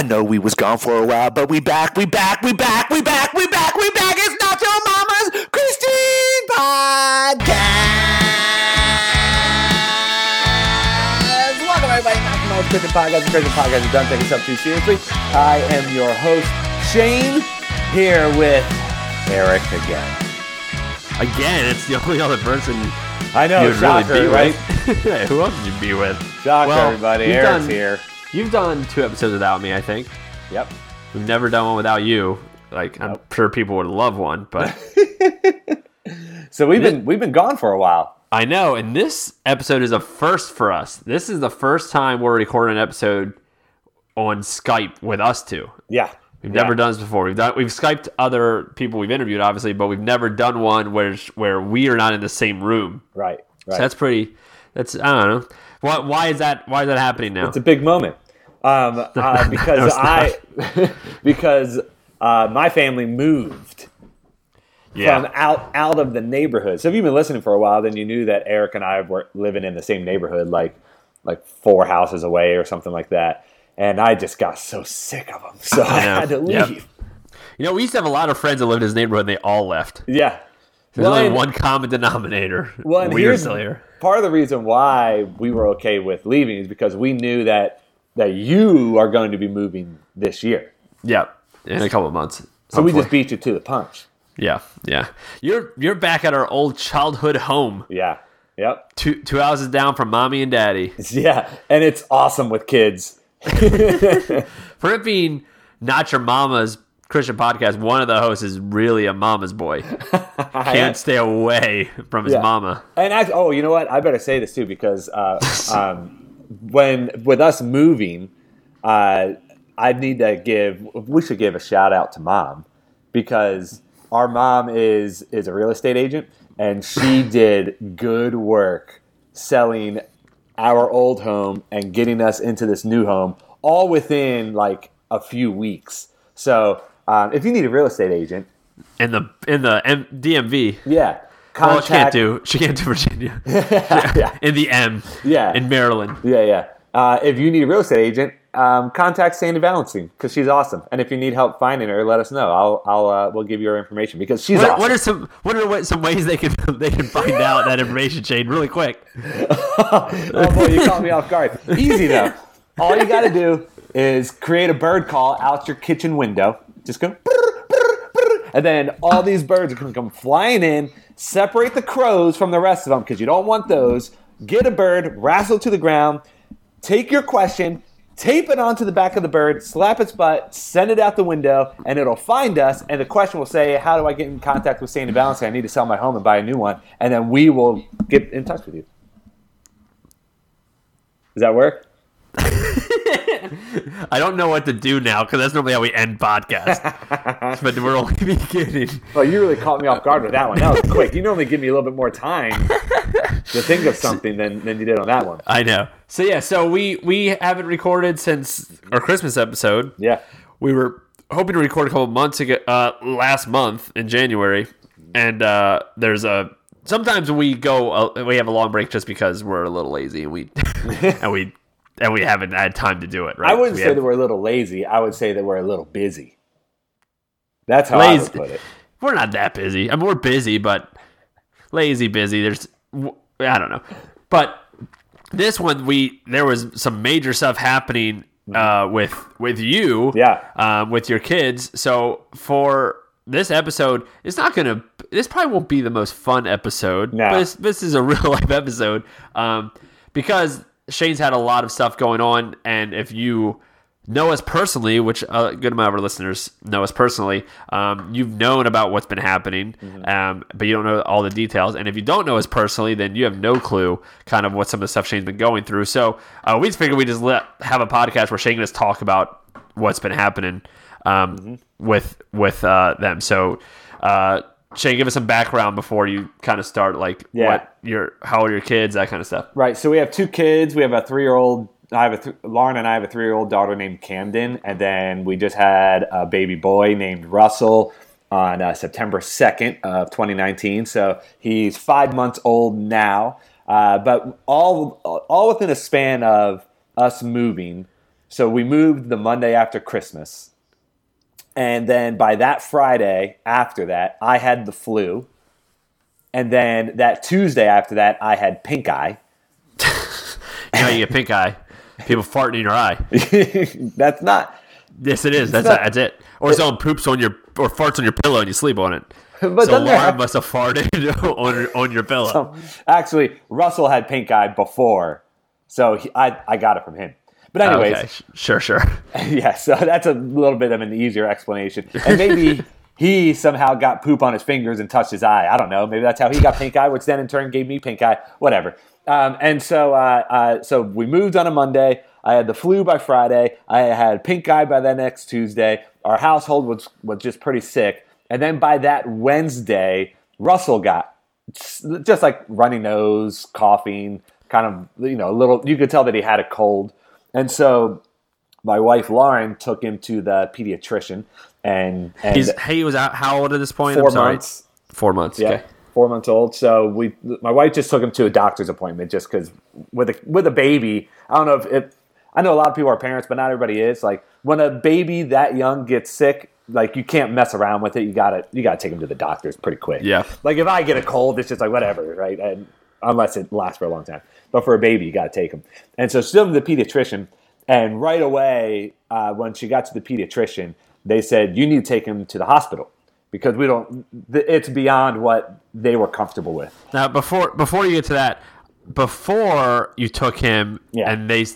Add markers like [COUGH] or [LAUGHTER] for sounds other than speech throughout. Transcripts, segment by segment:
I know we was gone for a while, but we back, we back, we back, we back, we back, we back. It's not your mama's Christian podcast. Welcome everybody back to my Christian podcast. The Christian podcast is done taking stuff too seriously. I am your host Shane here with Eric again. Again, it's the only other person I know, you would shocker, really be right? with. [LAUGHS] Who else would you be with? Shocker, Well, everybody. Eric's done- here. You've done two episodes without me, I think. Yep. We've never done one without you. Like I'm sure people would love one, but [LAUGHS] So we've been we've been gone for a while. I know. And this episode is a first for us. This is the first time we're recording an episode on Skype with us two. Yeah. We've Yeah. never done this before. We've done we've Skyped other people we've interviewed, obviously, but we've never done one where where we are not in the same room. Right. Right. So that's pretty. That's I don't know. Why, why is that? Why is that happening now? It's a big moment um, [LAUGHS] uh, because I [LAUGHS] because uh, my family moved yeah. from out out of the neighborhood. So if you've been listening for a while, then you knew that Eric and I were living in the same neighborhood, like like four houses away or something like that. And I just got so sick of them, so [LAUGHS] I, know. had to Yep. leave. You know, we used to have a lot of friends that lived in this neighborhood, and they all left. Yeah. There's Well, only and- one common denominator. Well, and we here's part of the reason why we were okay with leaving is because we knew that that you are going to be moving this year. Yeah, in a couple of months. So we just beat you to the punch. yeah, yeah. You're you're back at our old childhood home, Yeah. Yep. two two houses down from mommy and daddy. [LAUGHS] Yeah, and it's awesome with kids. [LAUGHS] For it being not your mama's Christian podcast, one of the hosts is really a mama's boy. [LAUGHS] Can't stay away from his Yeah. mama. And I, oh, you know what? I better say this too because uh, um, when with us moving, uh, I need to give. We should give a shout out to mom because our mom is is a real estate agent and she [LAUGHS] did good work selling our old home and getting us into this new home all within like a few weeks. So um, if you need a real estate agent, In the in the M- DMV. yeah, Well, she can't do. She can't do Virginia. [LAUGHS] yeah, In the M. Yeah. In Maryland. Yeah, yeah. Uh, if you need a real estate agent, um, contact Sandy Valenstein because she's awesome. And if you need help finding her, let us know. I'll, I'll, uh, we'll give you her information because she's What, awesome. what are some what are some ways they can [LAUGHS] they can find [LAUGHS] out that information, Shane, really quick? oh boy, you caught me off guard. Easy though. All you got to do is create a bird call out your kitchen window. Just go. brr, brr, brr, And then all these birds are going to come flying in, separate the crows from the rest of them because you don't want those. Get a bird, wrestle to the ground, take your question, tape it onto the back of the bird, slap its butt, send it out the window, and it'll find us. And the question will say, How do I get in contact with Sandy Valentine? I need to sell my home and buy a new one. And then we will get in touch with you. Does that work? [LAUGHS] [LAUGHS] I don't know what to do now because that's normally how we end podcasts. [LAUGHS] but we're only [LAUGHS] beginning. Well, you really caught me off guard with that one. That was quick. You normally give me a little bit more time to think of something than, than you did on that one. I know. So yeah, so we we haven't recorded since our Christmas episode. Yeah. We were hoping to record a couple months ago, uh, last month in January, and uh, there's a sometimes we go uh, we have a long break just because we're a little lazy and we and we and we haven't had time to do it. Right? I wouldn't We say have- that we're a little lazy. I would say that we're a little busy. That's how Lazy. I would put it. [LAUGHS] we're not that busy. I mean, we're busy, but lazy busy. There's, I don't know, but this one we there was some major stuff happening uh, with with you, Yeah. um, with your kids. So for this episode, it's not gonna. This probably won't be the most fun episode, No. but this, this is a [LAUGHS] real life episode um, because Shane's had a lot of stuff going on, and if you know us personally, which a good amount of our listeners know us personally, um, you've known about what's been happening, um, but you don't know all the details. And if you don't know us personally, then you have no clue kind of what some of the stuff Shane's been going through. So uh, we just figured we just let have a podcast where Shane can just talk about what's been happening um, with with uh, them. So. Uh, Shane, give us some background before you kind of start, like Yeah. what your, how are your kids, that kind of stuff. Right. So we have two kids. We have a three year old. I have a th- Lauren and I have a three year old daughter named Camden, and then we just had a baby boy named Russell on uh, September second of 2019. So he's five months old now. Uh, but all all within a span of us moving So we moved the Monday after Christmas. And then by that Friday after that, I had the flu. And then that Tuesday after that, I had pink eye. [LAUGHS] You know, you get pink eye. People farting in your eye. [LAUGHS] That's not. Yes, it is. That's not- that's it. Or someone poops on your or farts on your pillow and you sleep on it. [LAUGHS] But so Lauren have- must have farted on on your pillow. Actually, Russell had pink eye before. So he, I, I got it from him. But, anyways, okay, sure, sure. [LAUGHS] [LAUGHS] yeah, so that's a little bit of an easier explanation. And maybe [LAUGHS] he somehow got poop on his fingers and touched his eye. I don't know. Maybe that's how he got pink eye, which then in turn gave me pink eye. Whatever. Um, and so, uh, uh, so we moved on a Monday. I had the flu by Friday. I had pink eye by the next Tuesday. Our household was was just pretty sick. And then by that Wednesday, Russell got just like runny nose, coughing, kind of you know a little. You could tell that he had a cold. And so my wife Lauren took him to the pediatrician, and, and he was out. How old at this point? 4 I'm sorry. months. Four months. Yeah, Okay. four months old. So we, my wife just took him to a doctor's appointment just because with a with a baby, I don't know if it. I know a lot of people are parents, but not everybody is. Like when a baby that young gets sick, like you can't mess around with it. You gotta you gotta take him to the doctors pretty quick. Yeah. Like if I get a cold, it's just like whatever, right? And unless it lasts for a long time. But for a baby, you gotta take him. And so she took to the pediatrician, and right away, uh, when she got to the pediatrician, they said you need to take him to the hospital because we don't. th- It's beyond what they were comfortable with. Now before before you get to that, before you took him Yeah. and they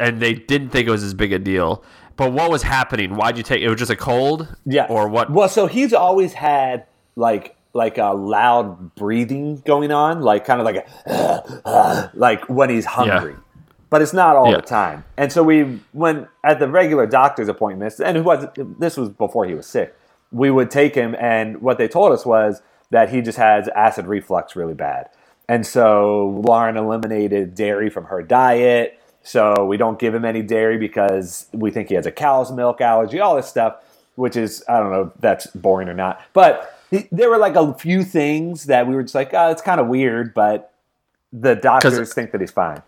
and they didn't think it was as big a deal. But what was happening? Why'd you take it? Was just a cold? Yeah. Or what? Well, so he's always had like like a loud breathing going on, like kind of like a [SIGHS] like when he's hungry. But it's not all Yeah. the time. And so we when at the regular doctor's appointments, and it was this was before he was sick, we would take him and what they told us was that he just has acid reflux really bad. And so Lauren eliminated dairy from her diet. So we don't give him any dairy because we think he has a cow's milk allergy, all this stuff, which is, I don't know if that's boring or not. But there were like a few things that we were just like, oh, it's kind of weird, but the doctors think that he's fine.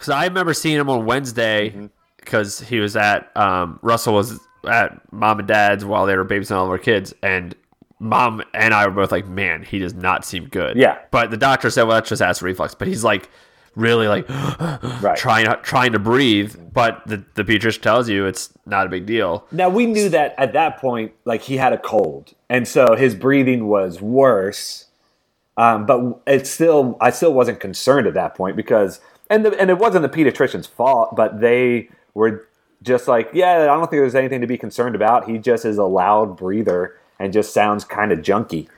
So I remember seeing him on Wednesday Mm-hmm. because he was at um, Russell was at mom and dad's while they were babysitting all of our kids, and mom and I were both like, "Man, he does not seem good." Yeah. But the doctor said, "Well, that's just acid reflux." But he's like, really like [GASPS] Right. trying trying to breathe. But the the pediatrician tells you it's not a big deal. Now we knew that at that point, like he had a cold, and so his breathing was worse. Um, but it still, I still wasn't concerned at that point because, and the, and it wasn't the pediatrician's fault, but they were just like, yeah, I don't think there's anything to be concerned about. He just is a loud breather and just sounds kind of junky.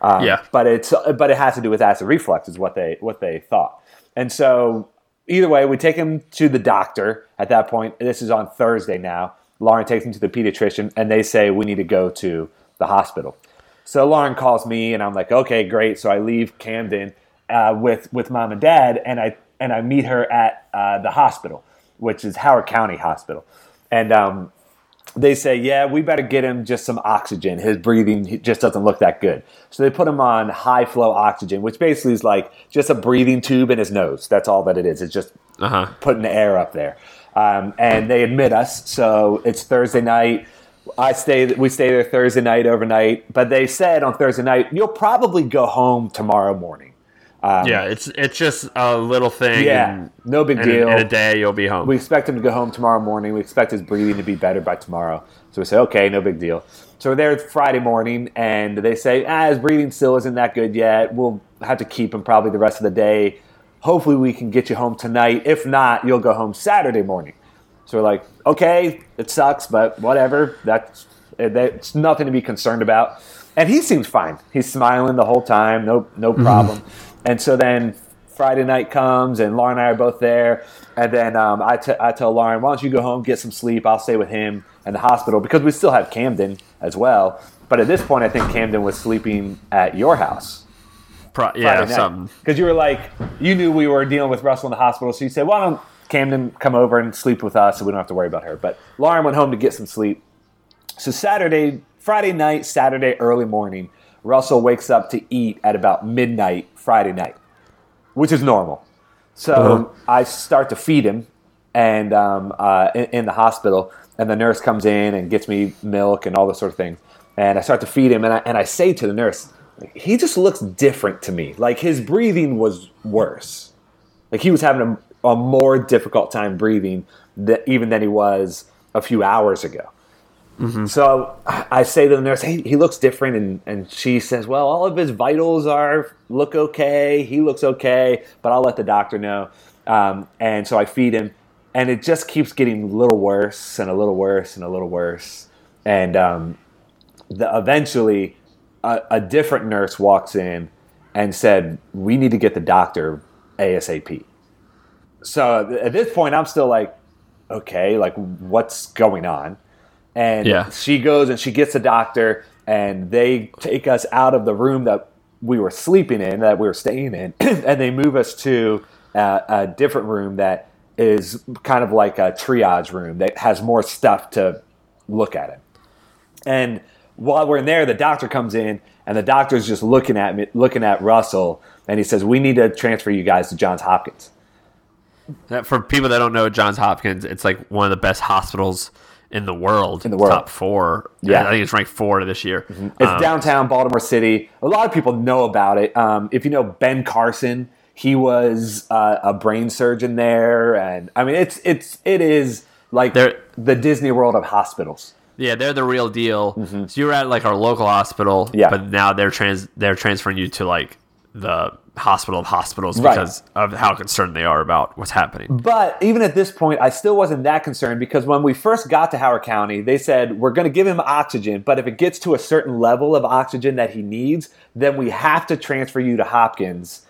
Um, Yeah. but it's but it has to do with acid reflux is what they what they thought. And so either way, we take him to the doctor at that point. This is on Thursday now. Lauren takes him to the pediatrician and they say we need to go to the hospital. So Lauren calls me and I'm like, okay, great. So I leave Camden uh, with with mom and dad and I and I meet her at uh, the hospital, which is Howard County Hospital. And um, they say, yeah, we better get him just some oxygen. His breathing just doesn't look that good. So they put him on high flow oxygen, which basically is like just a breathing tube in his nose. That's all that it is. It's just Uh huh. putting the air up there. Um, and they admit us. So it's Thursday night. I stay. We stay there Thursday night overnight. But they said on Thursday night, you'll probably go home tomorrow morning. Yeah, it's it's just a little thing. Yeah, no big deal. in a day you'll be home. We expect him to go home tomorrow morning. We expect his breathing to be better by tomorrow. So we say, okay, no big deal. So we're there Friday morning, and they say, ah, his breathing still isn't that good yet. We'll have to keep him probably the rest of the day. Hopefully, we can get you home tonight. If not, you'll go home Saturday morning. So we're like, okay, it sucks, but whatever. That's it's nothing to be concerned about. And he seems fine. He's smiling the whole time. No, no [LAUGHS] problem. And so then Friday night comes, and Lauren and I are both there. And then um, I, t- I tell Lauren, why don't you go home, get some sleep? I'll stay with him in the hospital because we still have Camden as well. But at this point, I think Camden was sleeping at your house. Pro- yeah, something. Because you were like, you knew we were dealing with Russell in the hospital, so you said, why don't Camden come over and sleep with us so we don't have to worry about her. But Lauren went home to get some sleep. So Saturday, Friday night, Saturday early morning, Russell wakes up to eat at about midnight Friday night, which is normal. So Uh-huh. I start to feed him, and um, uh, in, in the hospital, and the nurse comes in and gets me milk and all those sort of things, and I start to feed him, and I, and I say to the nurse, he just looks different to me. Like his breathing was worse. Like he was having a, a more difficult time breathing that even than he was a few hours ago. So I I say to the nurse, "Hey, he looks different," and, and she says, "Well, all of his vitals are look okay. He looks okay, but I'll let the doctor know." Um, and so I feed him, and it just keeps getting a little worse and a little worse and a little worse. And um, the, eventually, a, a different nurse walks in and said, "We need to get the doctor ASAP." So at this point, I'm still like, "Okay, like what's going on?" And Yeah. she goes and she gets a doctor, and they take us out of the room that we were sleeping in, that we were staying in, [CLEARS THROAT] and they move us to uh, a different room that is kind of like a triage room that has more stuff to look at it. And while we're in there, the doctor comes in, and the doctor's just looking at me, looking at Russell, and he says, "We need to transfer you guys to Johns Hopkins." That- For people that don't know, Johns Hopkins, it's like one of the best hospitals in the world. In the world. top four. Yeah. I think it's ranked four this year. It's Um, downtown Baltimore City. A lot of people know about it. Um, if you know Ben Carson, he was uh, a brain surgeon there, and I mean, it's it's it is like the Disney World of hospitals. Yeah, they're the real deal. So you were at like our local hospital, Mm-hmm. Yeah. but now they're trans they're transferring you to like the hospital of hospitals Right. because of how concerned they are about what's happening. But even at this point, I still wasn't that concerned because when we first got to Howard County, they said we're going to give him oxygen, but if it gets to a certain level of oxygen that he needs, then we have to transfer you to Hopkins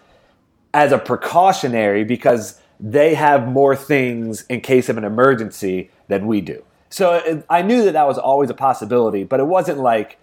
as a precautionary because they have more things in case of an emergency than we do. So I knew that that was always a possibility, but it wasn't like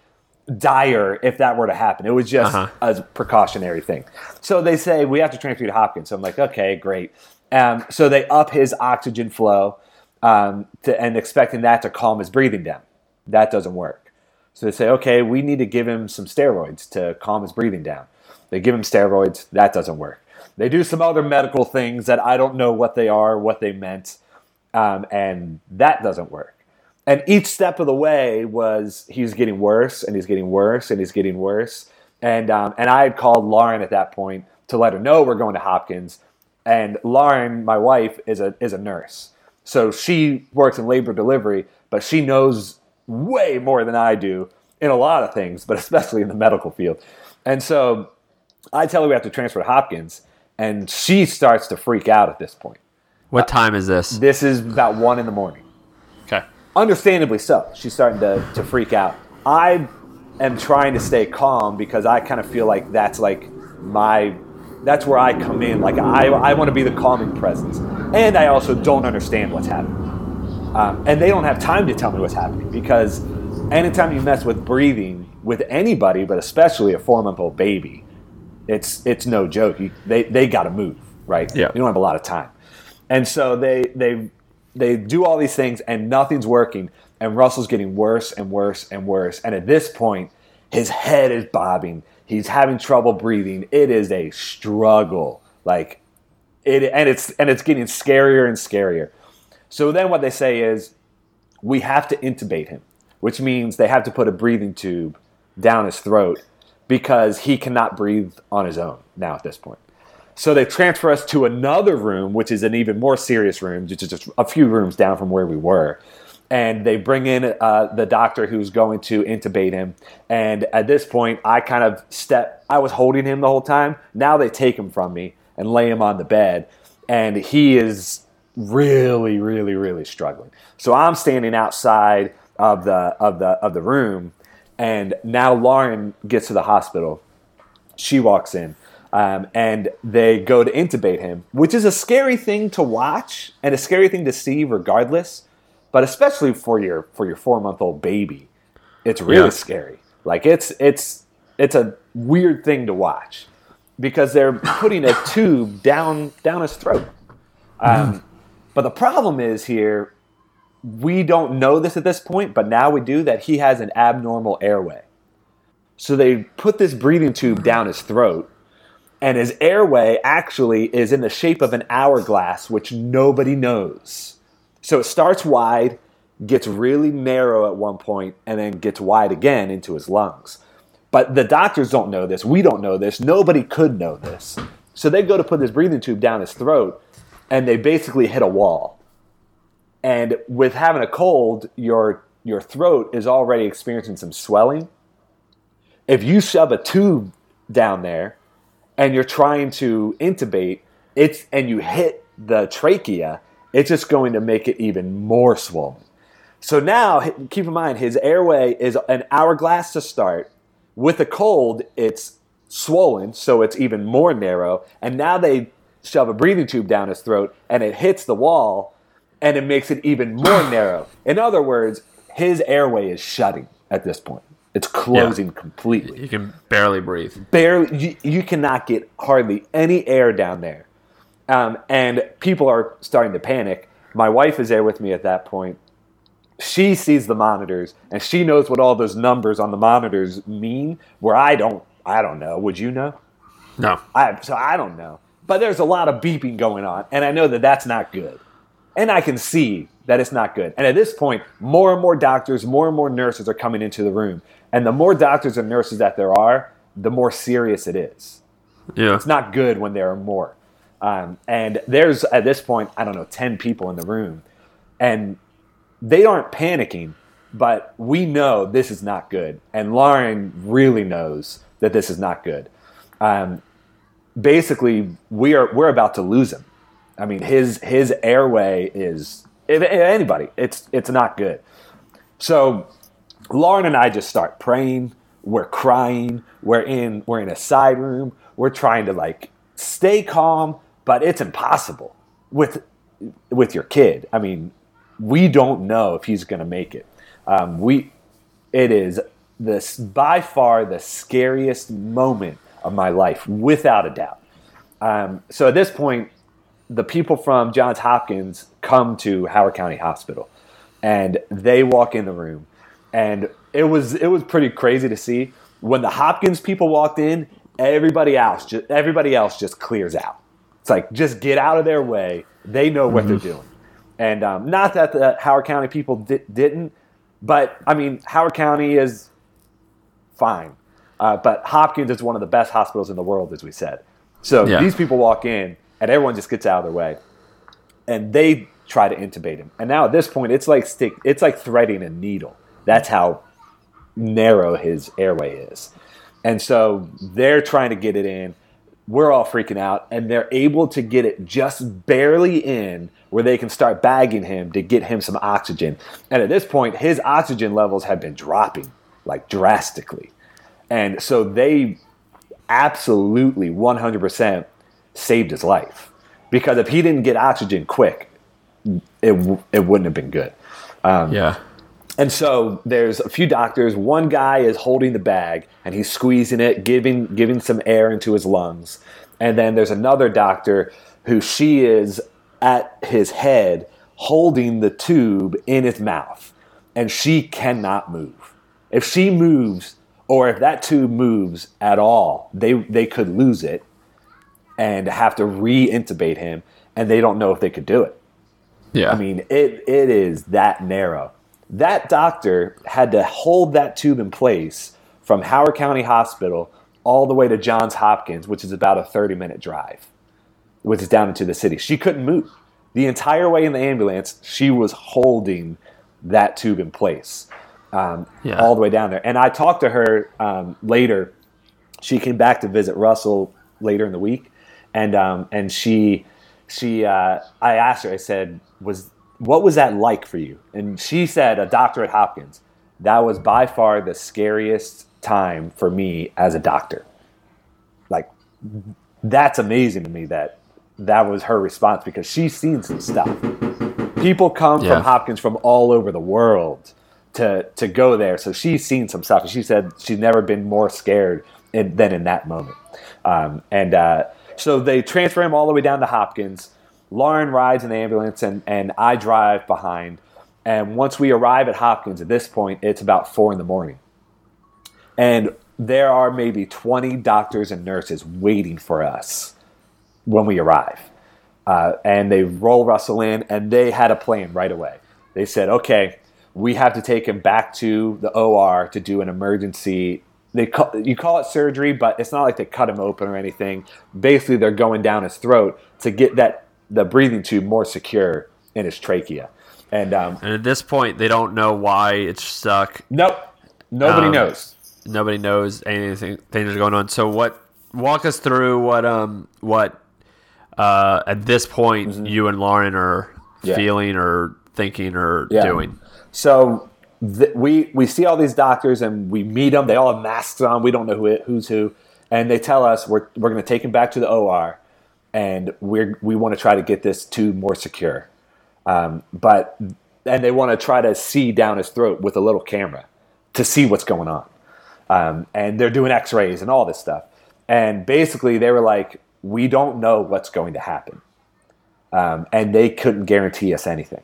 dire if that were to happen. It was just Uh-huh. a precautionary thing. So they say we have to transfer you to Hopkins. So I'm like, okay, great. Um, so they up his oxygen flow um, to, and expecting that to calm his breathing down. That doesn't work. So they say, okay, we need to give him some steroids to calm his breathing down. They give him steroids. That doesn't work. They do some other medical things that I don't know what they are, what they meant, um, and that doesn't work. And each step of the way was he's getting worse and he's getting worse and he's getting worse. And um, and I had called Lauren at that point to let her know we're going to Hopkins. And Lauren, my wife, is a is a nurse, so she works in labor delivery, but she knows way more than I do in a lot of things, but [LAUGHS] especially in the medical field. And so I tell her we have to transfer to Hopkins, and she starts to freak out at this point. What time is this? This is about one in the morning. Understandably so. She's starting to, to freak out. I am trying to stay calm because I kind of feel like that's like my that's where I come in. Like I, I want to be the calming presence, and I also don't understand what's happening. Um, and they don't have time to tell me what's happening because anytime you mess with breathing with anybody, but especially a four month old baby, it's it's no joke. You, they they got to move, right? Yeah. You don't have a lot of time, and so they they they do all these things and nothing's working. And Russell's getting worse and worse and worse. And at this point, his head is bobbing. He's having trouble breathing. It is a struggle. Like it, and it's and it's getting scarier and scarier. So then what they say is, we have to intubate him, which means they have to put a breathing tube down his throat because he cannot breathe on his own now at this point. So they transfer us to another room, which is an even more serious room, which is just a few rooms down from where we were. And they bring in uh, the doctor who's going to intubate him. And at this point, I kind of step, I was holding him the whole time. Now they take him from me and lay him on the bed. And he is really, really, really struggling. So I'm standing outside of the, of the, of the room. And now Lauren gets to the hospital she walks in um, and they go to intubate him, which is a scary thing to watch and a scary thing to see, regardless. But especially for your for your four month old baby, it's really Yeah. scary. Like it's it's it's a weird thing to watch because they're putting a tube down down his throat. Um, but the problem is here, we don't know this at this point, but now we do that he has an abnormal airway. So they put this breathing tube down his throat, and his airway actually is in the shape of an hourglass, which nobody knows. So it starts wide, gets really narrow at one point, and then gets wide again into his lungs. But the doctors don't know this. We don't know this. Nobody could know this. So they go to put this breathing tube down his throat, and they basically hit a wall. And with having a cold, your your throat is already experiencing some swelling. If you shove a tube down there and you're trying to intubate, it's and you hit the trachea, it's just going to make it even more swollen. So now, keep in mind, his airway is an hourglass to start. With a cold, it's swollen, so it's even more narrow. And now they shove a breathing tube down his throat, and it hits the wall, and it makes it even more narrow. In other words, his airway is shutting at this point. It's closing Yeah. completely. You can barely breathe. Barely, you, you cannot get hardly any air down there. Um, and people are starting to panic. My wife is there with me at that point. She sees the monitors and she knows what all those numbers on the monitors mean. Where I don't, I don't know. Would you know? No. I, so I don't know. But there's a lot of beeping going on, and I know that that's not good. And I can see that it's not good. And at this point, more and more doctors, more and more nurses are coming into the room. And the more doctors and nurses that there are, the more serious it is. Yeah. It's not good when there are more. Um, and there's, at this point, I don't know, 10 people in the room. And they aren't panicking, but we know this is not good. And Lauren really knows that this is not good. Um, basically, we are we're about to lose him. I mean, his his airway is if, if anybody, it's it's not good. So Lauren and I just start praying. We're crying. We're in we're in a side room. We're trying to like stay calm, but it's impossible with with your kid. I mean, we don't know if he's going to make it. Um, we it is this by far the scariest moment of my life, without a doubt. Um, so at this point, the people from Johns Hopkins come to Howard County Hospital, and they walk in the room, and it was it was pretty crazy to see when the Hopkins people walked in. Everybody else, just, everybody else just clears out. It's like just get out of their way. They know what they're doing, and um, not that the Howard County people di- didn't, but I mean Howard County is fine. Uh, but Hopkins is one of the best hospitals in the world, as we said. So Yeah. these people walk in, and everyone just gets out of their way, and they try to intubate him. And now at this point, it's like stick, it's like threading a needle. That's how narrow his airway is. And so they're trying to get it in. We're all freaking out, and they're able to get it just barely in where they can start bagging him to get him some oxygen. And at this point, his oxygen levels have been dropping like drastically. And so they absolutely 100% saved his life. Because if he didn't get oxygen quick, it, it wouldn't have been good. Um, yeah. And so there's a few doctors. One guy is holding the bag and he's squeezing it, giving giving some air into his lungs. And then there's another doctor who she is at his head holding the tube in his mouth. And she cannot move. If she moves or if that tube moves at all, they they could lose it and have to re-intubate him and they don't know if they could do it. Yeah. I mean, it it is that narrow. That doctor had to hold that tube in place from Howard County Hospital all the way to Johns Hopkins, which is about a 30 minute drive, which is down into the city. She couldn't move. The entire way in the ambulance, she was holding that tube in place um, Yeah. all the way down there. And I talked to her um, later. She came back to visit Russell later in the week, and um, and she she uh, I asked her. I said, "Was what was that like for you?" And she said, "A doctor at Hopkins. That was by far the scariest time for me as a doctor. Like that's amazing to me that that was her response because she's seen some stuff. People come Yeah. from Hopkins from all over the world to to go there, so she's seen some stuff. And she said she's never been more scared in, than in that moment. Um, and uh, so they transfer him all the way down to Hopkins. Lauren rides in the ambulance, and and I drive behind. And once we arrive at Hopkins, at this point, it's about four in the morning. And there are maybe 20 doctors and nurses waiting for us when we arrive. Uh, and they roll Russell in, and they had a plan right away. They said, okay, we have to take him back to the OR to do an emergency. They call, you call it surgery, but it's not like they cut him open or anything. Basically, they're going down his throat to get that the breathing tube more secure in his trachea. And um, And at this point, they don't know why it's stuck. nope, nobody Um, knows. Nobody knows anything things are going on. So what? Walk us through what um what uh at this point you and Lauren are Mm-hmm. Yeah. feeling or thinking or Yeah. doing. So th- we we see all these doctors and we meet them. They all have masks on. We don't know who it, who's who, and they tell us we're we're going to take him back to the OR, and we're we want to try to get this tube more secure. Um, but and they want to try to see down his throat with a little camera to see what's going on. Um, and they're doing X-rays and all this stuff. And basically, they were like, we don't know what's going to happen, um, and they couldn't guarantee us anything.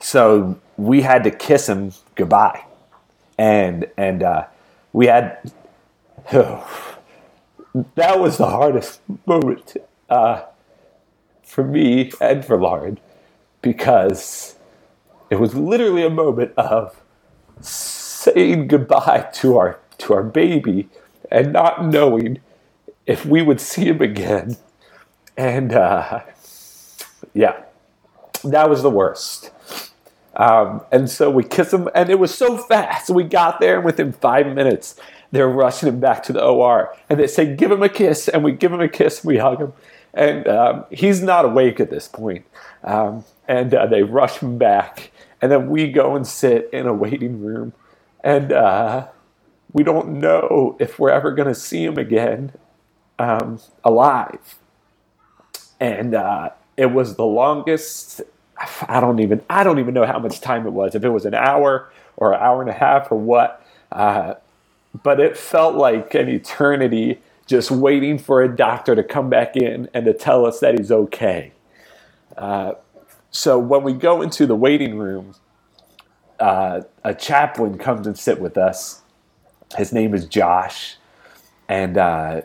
So we had to kiss him goodbye, and and uh, we had [SIGHS] that was the hardest moment uh, for me and for Lauren because it was literally a moment of saying goodbye to our to our baby and not knowing if we would see him again, and uh, yeah, that was the worst. Um, and so we kiss him, and it was so fast. We got there, and within five minutes, they're rushing him back to the OR. And they say, Give him a kiss. And we give him a kiss, and we hug him. And um, he's not awake at this point. Um, and uh, they rush him back. And then we go and sit in a waiting room. And uh, we don't know if we're ever going to see him again um, alive. And uh, it was the longest I don't even I don't even know how much time it was. If it was an hour or an hour and a half or what, uh, but it felt like an eternity just waiting for a doctor to come back in and to tell us that he's okay. Uh, so when we go into the waiting room, uh, a chaplain comes and sit with us. His name is Josh, and uh,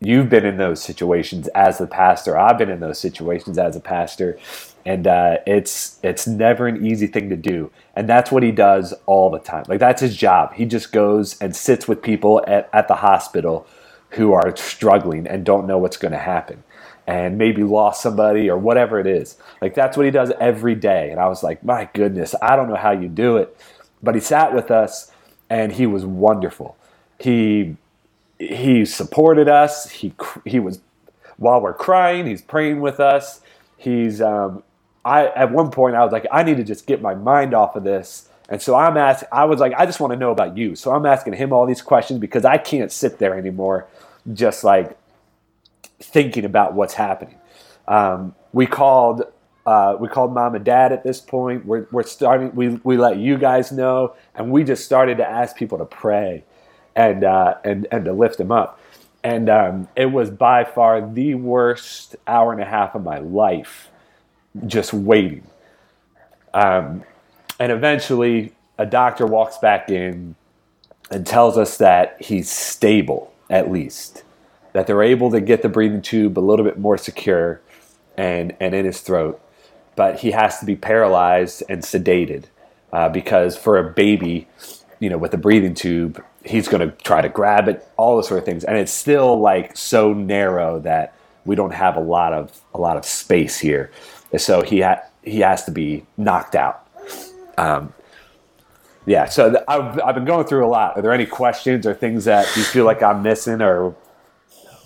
you've been in those situations as a pastor. I've been in those situations as a pastor, and uh, it's it's never an easy thing to do. And that's what he does all the time. Like that's his job. He just goes and sits with people at, at the hospital who are struggling and don't know what's going to happen, and maybe lost somebody or whatever it is. Like that's what he does every day. And I was like, my goodness, I don't know how you do it, but he sat with us, and he was wonderful. He he supported us. He he was while we're crying, he's praying with us. He's um, I at one point I was like, I need to just get my mind off of this. And so I'm asking, I was like, I just want to know about you. So I'm asking him all these questions because I can't sit there anymore, just like thinking about what's happening. Um, we called, uh, we called mom and dad at this point. We're, we're starting, we, we let you guys know, and we just started to ask people to pray and, uh, and, and to lift them up. And um, it was by far the worst hour and a half of my life just waiting. Um, and eventually, a doctor walks back in and tells us that he's stable, at least, that they're able to get the breathing tube a little bit more secure and, and in his throat. But he has to be paralyzed and sedated uh, because for a baby, you know, with a breathing tube, he's going to try to grab it, all those sort of things. And it's still like so narrow that we don't have a lot of a lot of space here. So he ha- he has to be knocked out. Um, yeah, so th- I've, I've been going through a lot. Are there any questions or things that you feel like I'm missing? Or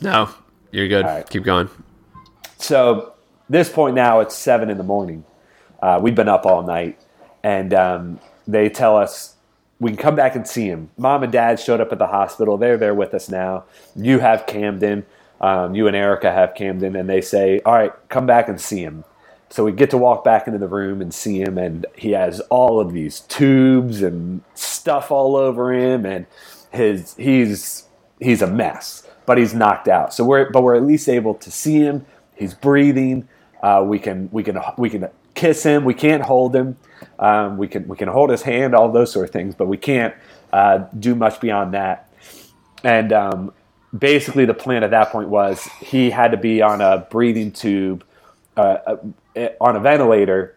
No, you're good. right. Keep going. so this point now it's seven in the morning. Uh, we've been up all night, and um, they tell us we can come back and see him. Mom and Dad showed up at the hospital. They're there with us now. You have Camden. Um, you and Erica have Camden, and they say, "All right, come back and see him." So we get to walk back into the room and see him, and he has all of these tubes and stuff all over him, and his he's he's a mess, but he's knocked out. So we're but we're at least able to see him. He's breathing. Uh, we can we can we can kiss him. We can't hold him. Um, we can we can hold his hand, all those sort of things, but we can't uh, do much beyond that. and um, basically the plan at that point was he had to be on a breathing tube, uh, uh, on a ventilator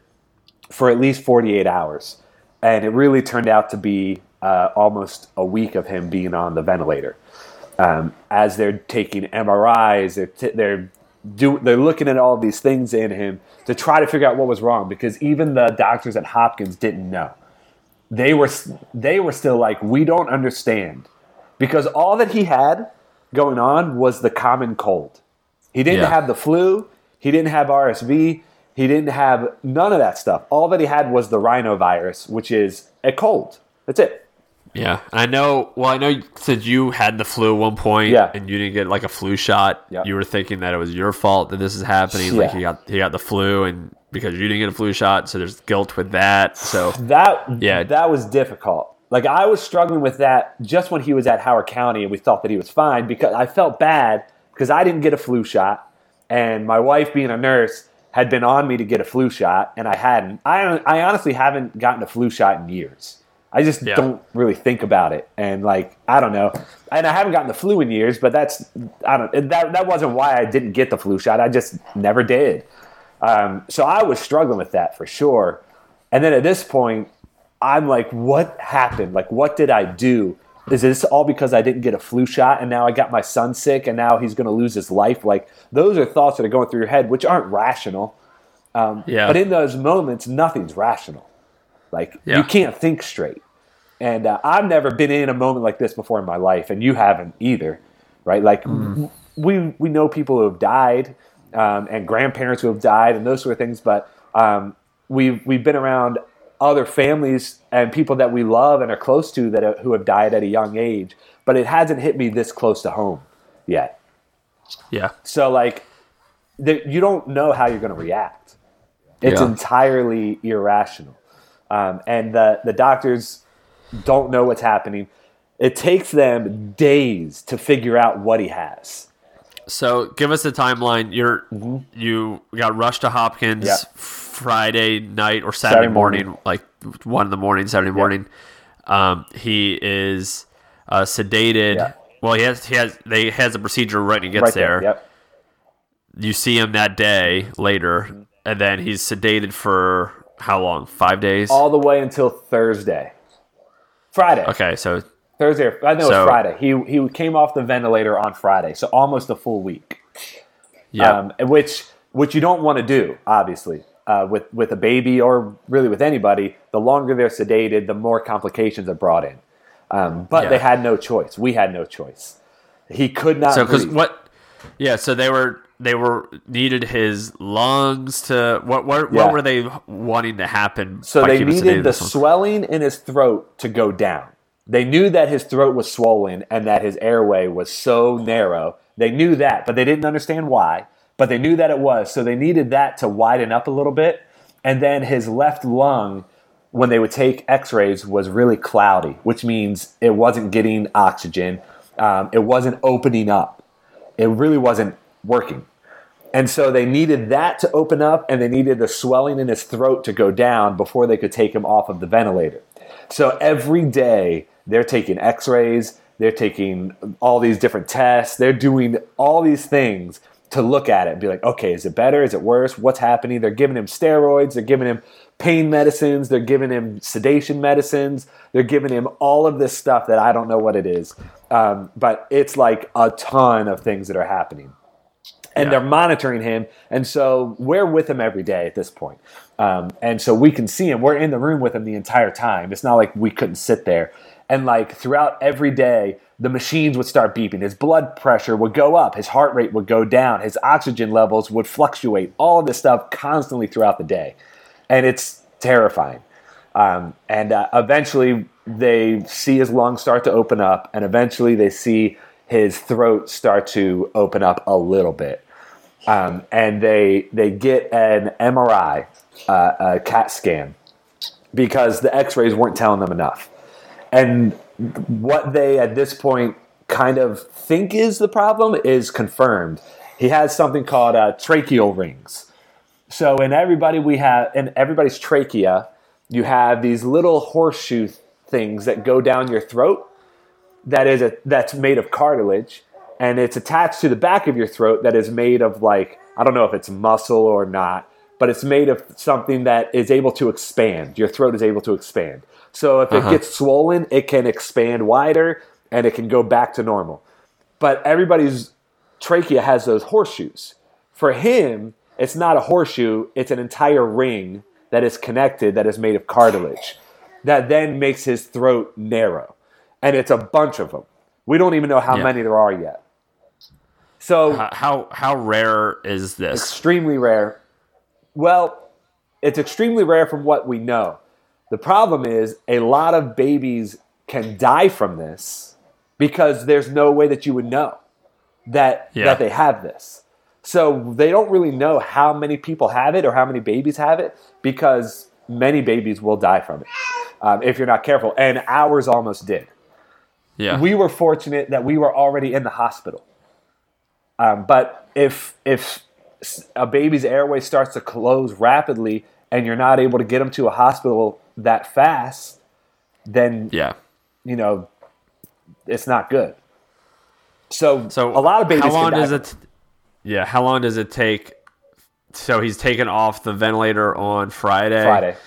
for at least 48 hours. And it really turned out to be uh, almost a week of him being on the ventilator. Um, as they're taking MRIs, they're, t- they're, do- they're looking at all these things in him to try to figure out what was wrong because even the doctors at Hopkins didn't know. They were, they were still like, we don't understand. Because all that he had going on was the common cold. He didn't Yeah. have the flu, he didn't have RSV, he didn't have none of that stuff. All that he had was the rhinovirus, which is a cold. That's it. Yeah, I know. Well, I know you said you had the flu at one point, Yeah. and you didn't get like a flu shot. Yeah. You were thinking that it was your fault that this is happening. Like he got he got the flu, and because you didn't get a flu shot, so there's guilt with that. So That Yeah. that was difficult. Like I was struggling with that just when he was at Howard County and we thought that he was fine because I felt bad because I didn't get a flu shot and my wife being a nurse had been on me to get a flu shot and I hadn't. I I honestly haven't gotten a flu shot in years. I just Yeah. don't really think about it and like I don't know. And I haven't gotten the flu in years, but that's I don't that that wasn't why I didn't get the flu shot. I just never did. Um, so I was struggling with that for sure. And then at this point, I'm like, what happened? Like, what did I do? Is this all because I didn't get a flu shot and now I got my son sick and now he's going to lose his life? Like, those are thoughts that are going through your head, which aren't rational. Um, Yeah. But in those moments, nothing's rational. Like, Yeah. you can't think straight. And uh, I've never been in a moment like this before in my life, and you haven't either, right? Like, we, we know people who have died um, and grandparents who have died and those sort of things, but um, we've, we've been around other families and people that we love and are close to that who have died at a young age, but it hasn't hit me this close to home yet. yeah, So like, the, you don't know how you're going to react. It's Yeah. entirely irrational, um, and the the doctors don't know what's happening. It takes them days to figure out what he has. So give us a timeline. You're you got rushed to Hopkins Mm-hmm. Yeah. Friday night or Saturday, Saturday morning, morning. like one in the morning, Saturday morning. Um, he is uh, sedated. Yeah. Well, he has he has they has a procedure right when he gets Right there. there. Yep. You see him that day later, and then he's sedated for how long? Five days. All the way until Thursday. Friday. okay, so Thursday. Or, I know So- it's Friday. He he came off the ventilator on Friday, so almost a full week. yeah, um, which which you don't want to do, obviously, uh, with with a baby or really with anybody. The longer they're sedated, the more complications are brought in. Um, but Yeah. they had no choice. We had no choice. He could not. so because what? Yeah, so they were they were needed his lungs to what what, Yeah. what were they wanting to happen? So they needed the swelling in his throat to go down. They knew that his throat was swollen and that his airway was so narrow. They knew that, but they didn't understand why. But they knew that it was. So they needed that to widen up a little bit. And then his left lung, when they would take x rays, was really cloudy, which means it wasn't getting oxygen. Um, it wasn't opening up. It really wasn't working. And so they needed that to open up and they needed the swelling in his throat to go down before they could take him off of the ventilator. So every day they're taking x rays, they're taking all these different tests, they're doing all these things to look at it and be like, okay, is it better? Is it worse? What's happening? They're giving him steroids, they're giving him pain medicines, they're giving him sedation medicines, they're giving him all of this stuff that I don't know what it is. Um, but it's like a ton of things that are happening and Yeah. they're monitoring him. And so we're with him every day at this point. Um, and so we can see him. We're in the room with him the entire time. It's not like we couldn't sit there. And like throughout every day, the machines would start beeping. His blood pressure would go up. His heart rate would go down. His oxygen levels would fluctuate. All of this stuff constantly throughout the day. And it's terrifying. Um, and uh, eventually they see his lungs start to open up, and eventually they see his throat start to open up a little bit. Um, and they they get an MRI, uh, a CAT scan, because the X-rays weren't telling them enough. And what they at this point kind of think is the problem is confirmed. He has something called uh, tracheal rings. So in everybody we have in everybody's trachea, you have these little horseshoe things that go down your throat. That is a that's made of cartilage, and it's attached to the back of your throat that is made of like I don't know if it's muscle or not, but it's made of something that is able to expand. Your throat is able to expand. So if Uh-huh. it gets swollen, it can expand wider and it can go back to normal. But everybody's trachea has those horseshoes. For him, it's not a horseshoe, it's an entire ring that is connected that is made of cartilage that then makes his throat narrow. And it's a bunch of them. We don't even know how Yeah. many there are yet. So How how, how rare is this? extremely rare. Well, it's extremely rare from what we know. The problem is a lot of babies can die from this because there's no way that you would know that Yeah. that they have this. So they don't really know how many people have it or how many babies have it because many babies will die from it um, if you're not careful. And ours almost did Yeah. we were fortunate that we were already in the hospital. Um, but if if a baby's airway starts to close rapidly and you're not able to get them to a hospital that fast, then yeah. you know it's not good. So, So a lot of babies. How long does it? Yeah. How long does it take? So he's taken off the ventilator on Friday. Friday.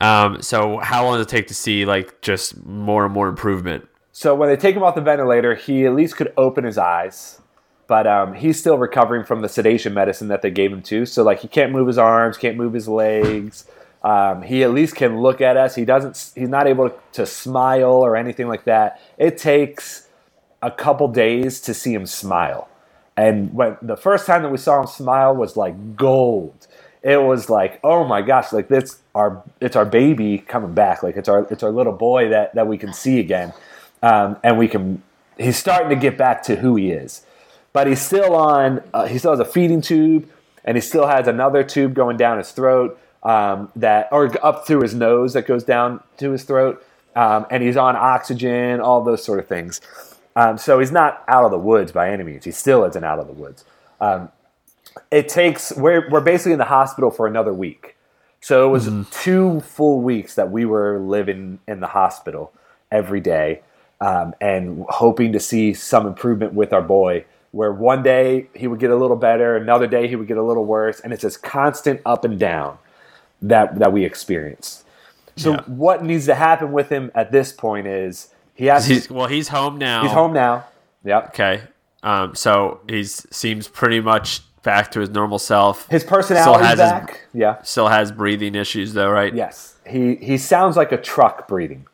Um. So how long does it take to see like just more and more improvement? So when they take him off the ventilator, he at least could open his eyes, but um, he's still recovering from the sedation medicine that they gave him too. So like he can't move his arms, can't move his legs. Um, he at least can look at us. He doesn't. He's not able to smile or anything like that. It takes a couple days to see him smile. And when the first time that we saw him smile was like gold. It was like, oh my gosh, like this our it's our baby coming back. Like it's our it's our little boy that that we can see again, um, and we can. He's starting to get back to who he is, but he's still on. Uh, he still has a feeding tube, and he still has another tube going down his throat um, that or up through his nose that goes down to his throat, um, and he's on oxygen, all those sort of things. Um, so he's not out of the woods by any means. He still isn't out of the woods. It takes we're we're basically in the hospital for another week. So it was two full weeks that we were living in the hospital every day, um, and hoping to see some improvement with our boy. Where one day he would get a little better, another day he would get a little worse, and it's this constant up and down that that we experienced. So Yeah. what needs to happen with him at this point is he has He's well. He's home now. he's home now. Yep. Okay. Um. So he seems pretty much back to his normal self. His personality's has his- back. yeah. Still has breathing issues though, right? Yes. He he sounds like a truck breathing.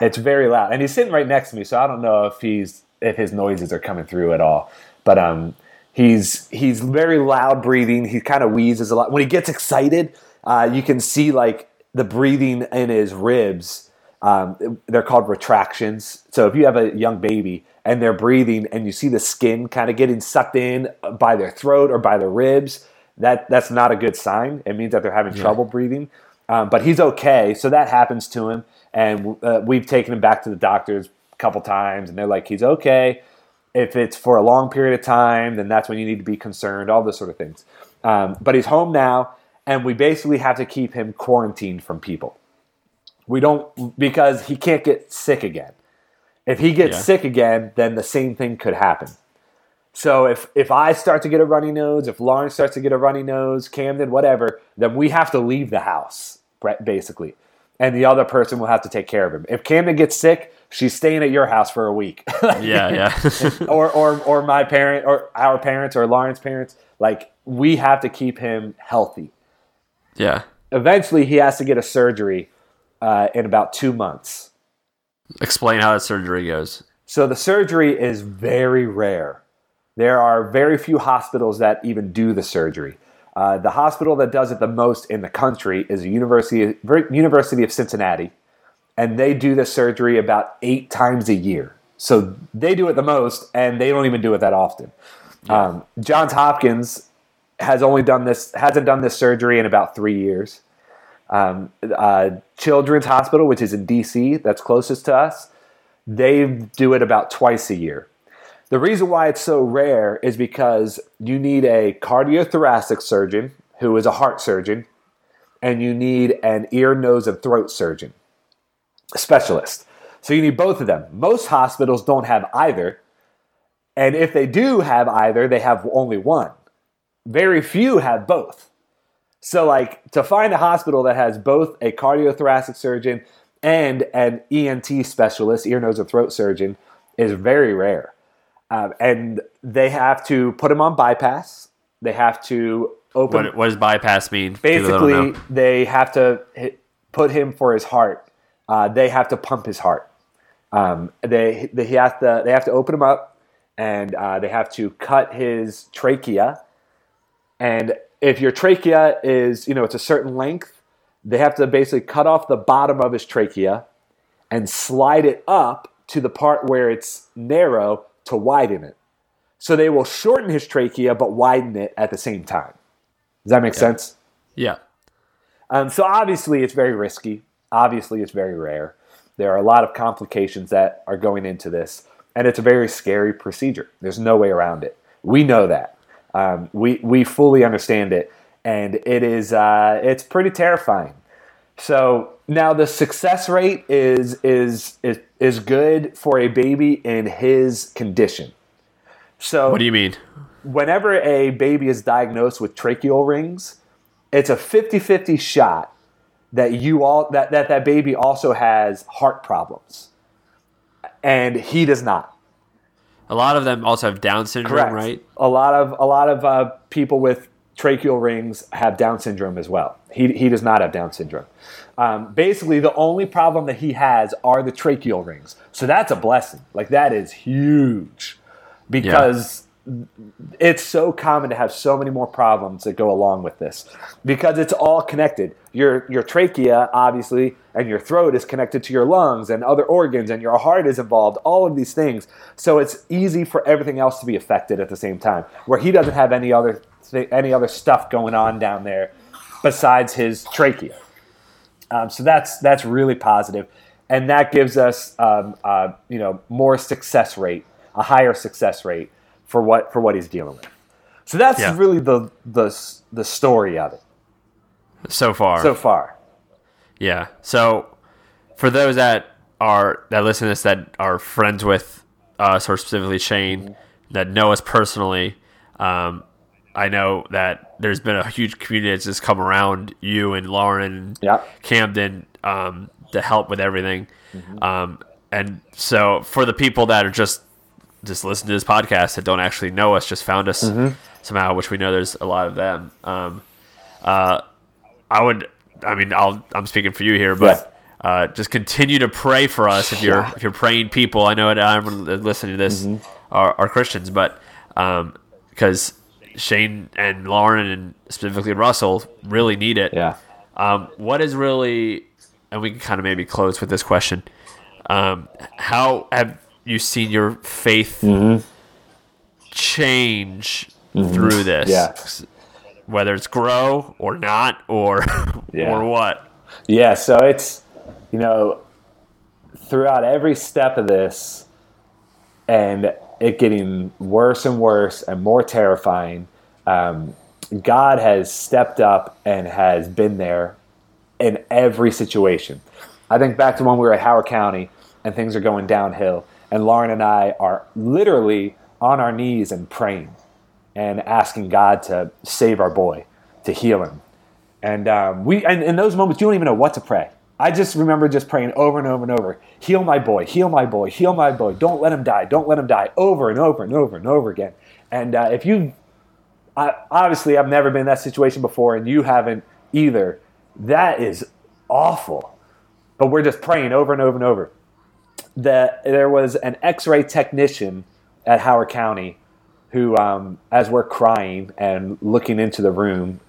It's very loud, and he's sitting right next to me, so I don't know if he's if his noises are coming through at all. But um, he's he's very loud breathing. He kind of wheezes a lot when he gets excited. Uh, you can see like the breathing in his ribs. Um, they're called retractions. So if you have a young baby and they're breathing, and you see the skin kind of getting sucked in by their throat or by their ribs, that that's not a good sign. It means that they're having trouble breathing. Um, but he's okay, so that happens to him, and uh, we've taken him back to the doctors a couple times, and they're like, he's okay. If it's for a long period of time, then that's when you need to be concerned. All those sort of things. Um, but he's home now, and we basically have to keep him quarantined from people. We don't because he can't get sick again. If he gets Yeah. sick again, then the same thing could happen. So if if I start to get a runny nose, if Lauren starts to get a runny nose, Camden, whatever, then we have to leave the house, basically, and the other person will have to take care of him. If Camden gets sick, she's staying at your house for a week, [LAUGHS] Yeah. Yeah. [LAUGHS] or or or my parent or our parents or Lauren's parents. Like we have to keep him healthy. yeah. Eventually, he has to get a surgery uh, in about two months. Explain how that surgery goes. So the surgery is very rare. There are very few hospitals that even do the surgery. Uh, the hospital that does it the most in the country is the University University of Cincinnati, and they do the surgery about eight times a year. So they do it the most, and they don't even do it that often. Um, Johns Hopkins has only done this hasn't done this surgery in about three years. Um, uh, Children's Hospital, which is in DC, that's closest to us, they do it about twice a year. The reason why it's so rare is because you need a cardiothoracic surgeon who is a heart surgeon, and you need an ear, nose, and throat surgeon, specialist. So you need both of them. Most hospitals don't have either. And if they do have either, they have only one. Very few have both. So, like, to find a hospital that has both a cardiothoracic surgeon and an ENT specialist, ear, nose, and throat surgeon, is very rare. Um, and they have to put him on bypass. They have to open. What, what does bypass mean? People that don't know. basically, they have to hit, put him for his heart. Uh, they have to pump his heart. Um, they they he has to they have to open him up, and uh, they have to cut his trachea. And if your trachea is you know it's a certain length, they have to basically cut off the bottom of his trachea and slide it up to the part where it's narrow to widen it. So they will shorten his trachea but widen it at the same time. Does that make sense? yeah. Um, so obviously, it's very risky. Obviously, it's very rare. There are a lot of complications that are going into this, and it's a very scary procedure. There's no way around it. We know that. Um, we we fully understand it, and it is uh, it's pretty terrifying. So now the success rate is is is is good for a baby in his condition. So What do you mean? whenever a baby is diagnosed with tracheal rings, it's a 50-50 shot that you all that, that that baby also has heart problems. And he does not. A lot of them also have Down syndrome, Correct. right? A lot of a lot of uh, people with tracheal rings have Down syndrome as well. He he does not have Down syndrome. Um, basically, the only problem that he has are the tracheal rings. So that's a blessing. Like that is huge because it's so common to have so many more problems that go along with this because it's all connected. Your your trachea, obviously, and your throat is connected to your lungs and other organs, and your heart is involved. All of these things, so it's easy for everything else to be affected at the same time. Where he doesn't have any other th- any other stuff going on down there besides his trachea. Um, so that's that's really positive, and that gives us um, uh, you know more success rate, a higher success rate for what for what he's dealing with. So that's Yeah. really the the the story of it So far. so far. Yeah. So for those that are that listen to this that are friends with us or specifically Shane that know us personally, um, I know that there's been a huge community that's just come around you and Lauren and Yeah. Camden um, to help with everything. Um, and so for the people that are just just listen to this podcast that don't actually know us, just found us somehow, which we know there's a lot of them. Um, uh, I would, I mean, I'll, I'm speaking for you here, but uh, just continue to pray for us if you're Yeah. if you're praying people. I know that's listening to this are, are Christians, but because Shane and Lauren and specifically Russell really need it. Yeah. Um, what is really, and we can kind of maybe close with this question. Um, how have you seen your faith change through this? Yeah. Whether it's grow or not, or [LAUGHS] Yeah. or what? Yeah, so it's you know throughout every step of this and it getting worse and worse and more terrifying, um, God has stepped up and has been there in every situation. I think back to when we were at Howard County and things are going downhill, and Lauren and I are literally on our knees and praying and asking God to save our boy, to heal him. And um, we, and in those moments, you don't even know what to pray. I just remember just praying over and over and over, heal my boy, heal my boy, heal my boy. Don't let him die. Don't let him die. Over and over and over and over again. And uh, if you, I, obviously, I've never been in that situation before, and you haven't either. That is awful. But we're just praying over and over and over. That there was an X-ray technician at Howard County who, um, as we're crying and looking into the room,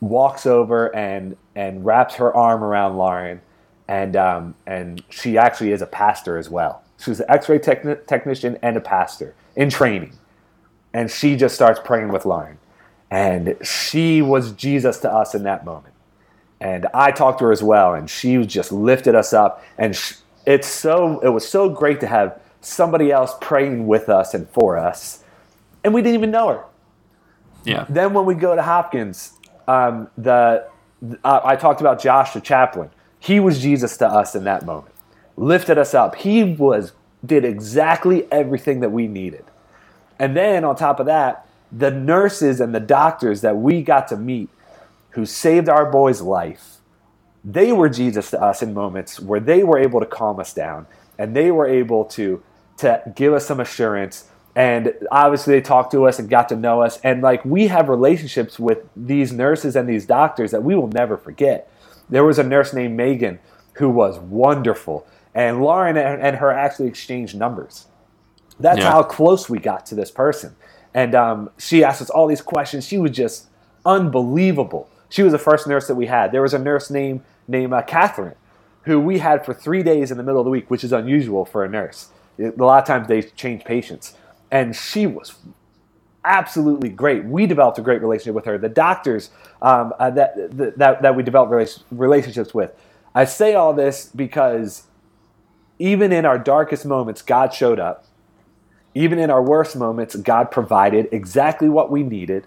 walks over and and wraps her arm around Lauren, and um, and she actually is a pastor as well. She's an X-ray techni- technician and a pastor in training, and she just starts praying with Lauren, and she was Jesus to us in that moment. And I talked to her as well, and she just lifted us up, and it's so it was so great to have somebody else praying with us and for us, and we didn't even know her. Yeah. Then when we go to Hopkins, um, the uh, I talked about Josh the chaplain. He was Jesus to us in that moment, lifted us up. He was did exactly everything that we needed. And then on top of that, the nurses and the doctors that we got to meet who saved our boy's life, they were Jesus to us in moments where they were able to calm us down and they were able to to give us some assurance. And obviously they talked to us and got to know us. And like we have relationships with these nurses and these doctors that we will never forget. There was a nurse named megan who was wonderful. And lauren and, her actually exchanged numbers. That's Yeah. how close we got to this person. And um, she asked us all these questions. She was just unbelievable. She was the first nurse that we had. There was a nurse named named uh, catherine who we had for three days in the middle of the week which is unusual for a nurse a lot of times they change patients and she was absolutely great. We developed a great relationship with her. The doctors um, uh, that, that that we developed rela- relationships with. I say all this because even in our darkest moments, God showed up. Even in our worst moments, God provided exactly what we needed.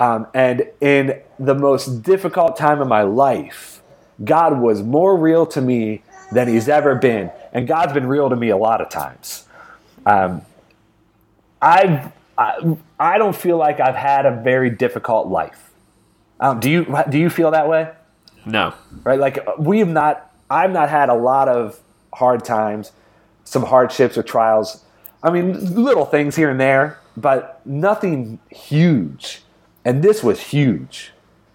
Um, and in the most difficult time of my life, God was more real to me than He's ever been, and God's been real to me a lot of times. Um, I've I, I don't feel like I've had a very difficult life. Um, do you do you feel that way? No. Right, like we have not. I've not had a lot of hard times, some hardships or trials. I mean, little things here and there, but nothing huge. And this was huge.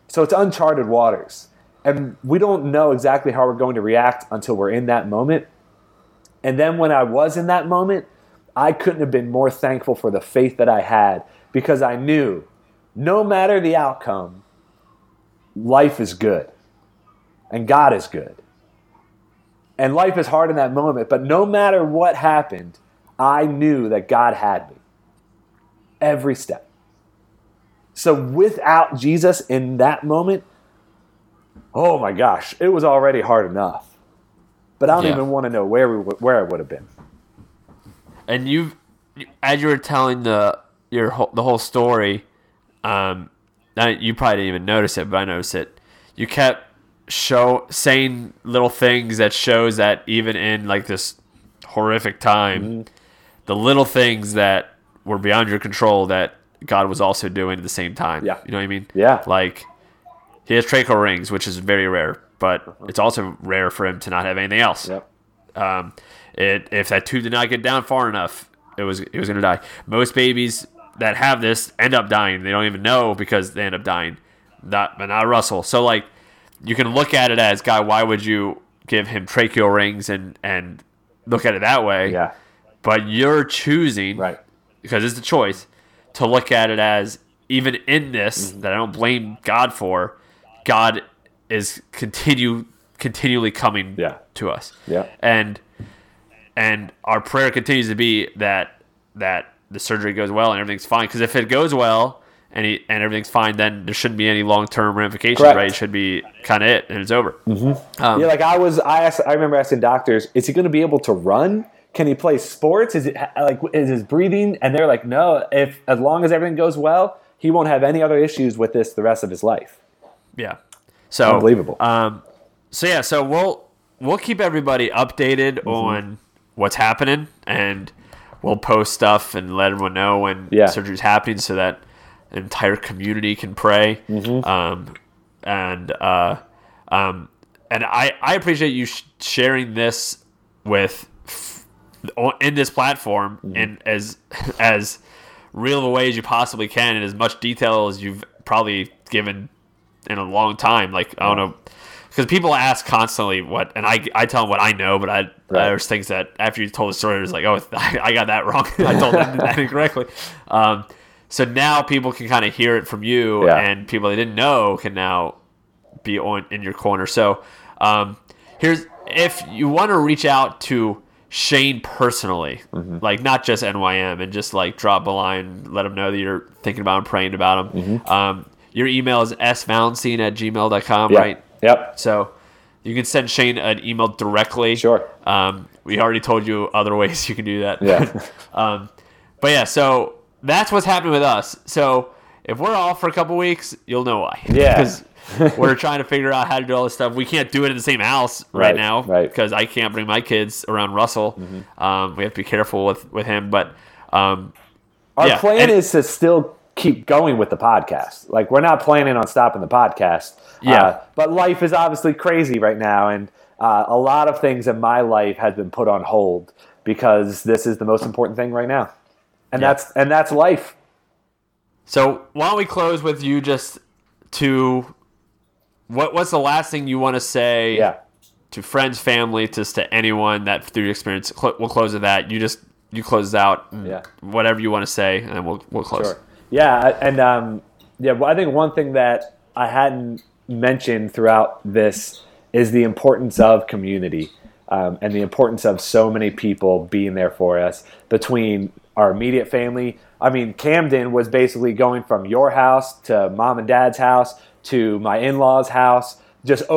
So it's uncharted waters. And we don't know exactly how we're going to react until we're in that moment. And then when I was in that moment, I couldn't have been more thankful for the faith that I had because I knew no matter the outcome, life is good and God is good. And life is hard in that moment, but no matter what happened, I knew that God had me every step. So without Jesus in that moment, oh my gosh, it was already hard enough. But I don't Yeah. even want to know where we where I would have been. and you've as you were telling the your whole, the whole story um you probably didn't even notice it but i noticed it you kept show saying little things that shows that even in like this horrific time Mm-hmm. the little things that were beyond your control that god was also doing at the same time Yeah. you know what i mean Yeah. like he has tracheal rings which is very rare but it's also rare for him to not have anything else Yep. um, it if that tube did not get down far enough, it was it was gonna die. Most babies that have this end up dying. They don't even know because they end up dying. Not but not Russell. So like you can look at it as God, why would you give him tracheal rings and and look at it that way? Yeah. But you're choosing Right. because it's the choice to look at it as even in this Mm-hmm. that I don't blame God for, God is continue continually coming Yeah. to us. Yeah. And and our prayer continues to be that that the surgery goes well and everything's fine. Because if it goes well and he, and everything's fine, then there shouldn't be any long term ramifications, Correct. right? It should be kind of it and it's over. Mm-hmm. Um, yeah, like I was, I asked, I remember asking doctors, is he going to be able to run? Can he play sports? Is it like is his breathing? And they're like, no. If as long as everything goes well, he won't have any other issues with this the rest of his life. Yeah. So Unbelievable. Um, so yeah, so we'll we'll keep everybody updated Mm-hmm. on what's happening, and we'll post stuff and let everyone know when Yeah. surgery's happening, so that the entire community can pray. Mm-hmm. Um, and uh, um, and I I appreciate you sh- sharing this with f- in this platform Mm-hmm. in as [LAUGHS] as real of a way as you possibly can, and as much detail as you've probably given in a long time. Like I don't know, because people ask constantly what, and I I tell them what I know, but I Right. there's things that after you told the story, it's like oh [LAUGHS] I got that wrong. [LAUGHS] I told that, that incorrectly. Um, so now people can kind of hear it from you, Yeah. and people they didn't know can now be on in your corner. So um, here's if you want to reach out to Shane personally, Mm-hmm. like not just NYM, and just like drop a line, let him know that you're thinking about him, praying about him. Mm-hmm. Um, your email is svalenstein at gmail.com, Yeah. right? Yep. So you can send Shane an email directly. Sure. Um, we already told you other [LAUGHS] ways you can do that. Yeah. [LAUGHS] um, but yeah, so that's what's happening with us. So if we're off for a couple weeks, you'll know why. Yeah. [LAUGHS] Because we're trying to figure out how to do all this stuff. We can't do it in the same house right, Right, now right. because I can't bring my kids around Russell. Mm-hmm. Um, we have to be careful with with him, but um, Our Yeah, plan and- is to still keep going with the podcast. Like we're not planning on stopping the podcast. Yeah. Uh, but life is obviously crazy right now, and uh, a lot of things in my life has been put on hold because this is the most important thing right now, and Yeah. that's and that's life. So why don't we close with you just to what what's the last thing you want to say Yeah. to friends, family, just to anyone that through your experience cl- we'll close with that. You just you close out Yeah. whatever you want to say and we'll we'll close. Sure. Yeah, and um, yeah, well, I think one thing that I hadn't mentioned throughout this is the importance of community um, and the importance of so many people being there for us between our immediate family. I mean, Camden was basically going from your house to mom and dad's house to my in-laws' house, just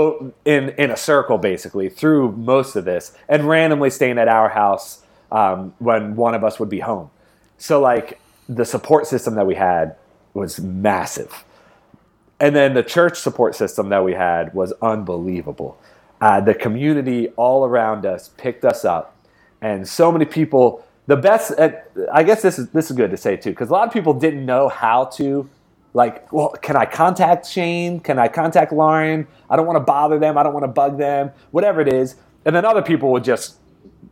in in a circle basically through most of this, and randomly staying at our house um, when one of us would be home. So like the support system that we had was massive. And then the church support system that we had was unbelievable. Uh, the community all around us picked us up, and so many people. The best, I guess this is this is good to say too, because a lot of people didn't know how to, like, well, can I contact Shane? Can I contact Lauren? I don't want to bother them. I don't want to bug them. Whatever it is, and then other people would just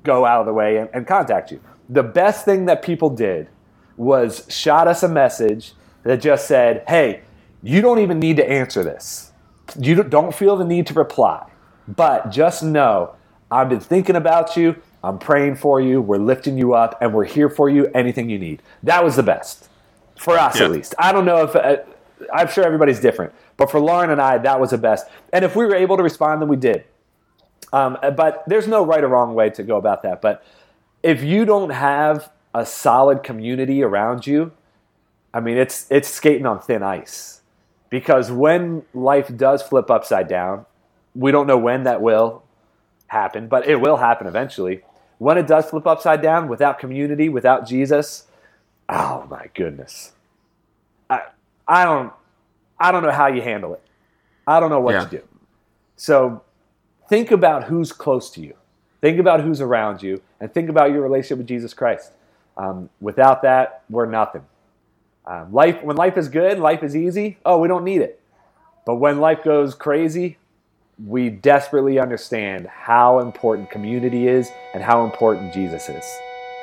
go out of the way and, and contact you. The best thing that people did was shot us a message that just said, "Hey, you don't even need to answer this. You don't- don't feel the need to reply, but just know I've been thinking about you. I'm praying for you. We're lifting you up, and we're here for you. Anything you need." That was the best for us, Yeah. at least. I don't know if uh, I'm sure everybody's different, but for Lauren and I, that was the best. And if we were able to respond, then we did. Um, but there's no right or wrong way to go about that. But if you don't have a solid community around you, I mean, it's it's skating on thin ice. Because when life does flip upside down, we don't know when that will happen, but it will happen eventually. When it does flip upside down, without community, without Jesus, oh my goodness, I I don't I don't know how you handle it. I don't know what Yeah. to do. So think about who's close to you. Think about who's around you, and think about your relationship with Jesus Christ. Um, without that, we're nothing. Um, life, when life is good, life is easy. Oh, we don't need it. But when life goes crazy, we desperately understand how important community is and how important Jesus is.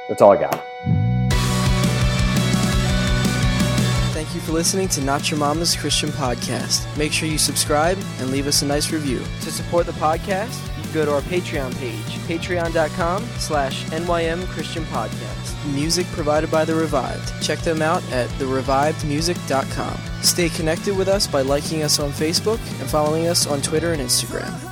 That's all I got. Thank you for listening to Not Your Mama's Christian Podcast. Make sure you subscribe and leave us a nice review. To support the podcast, go to our Patreon page, patreon.com slash NYM Christian Podcast. Music provided by The Revived. Check them out at therevivedmusic.com. Stay connected with us by liking us on Facebook and following us on Twitter and Instagram.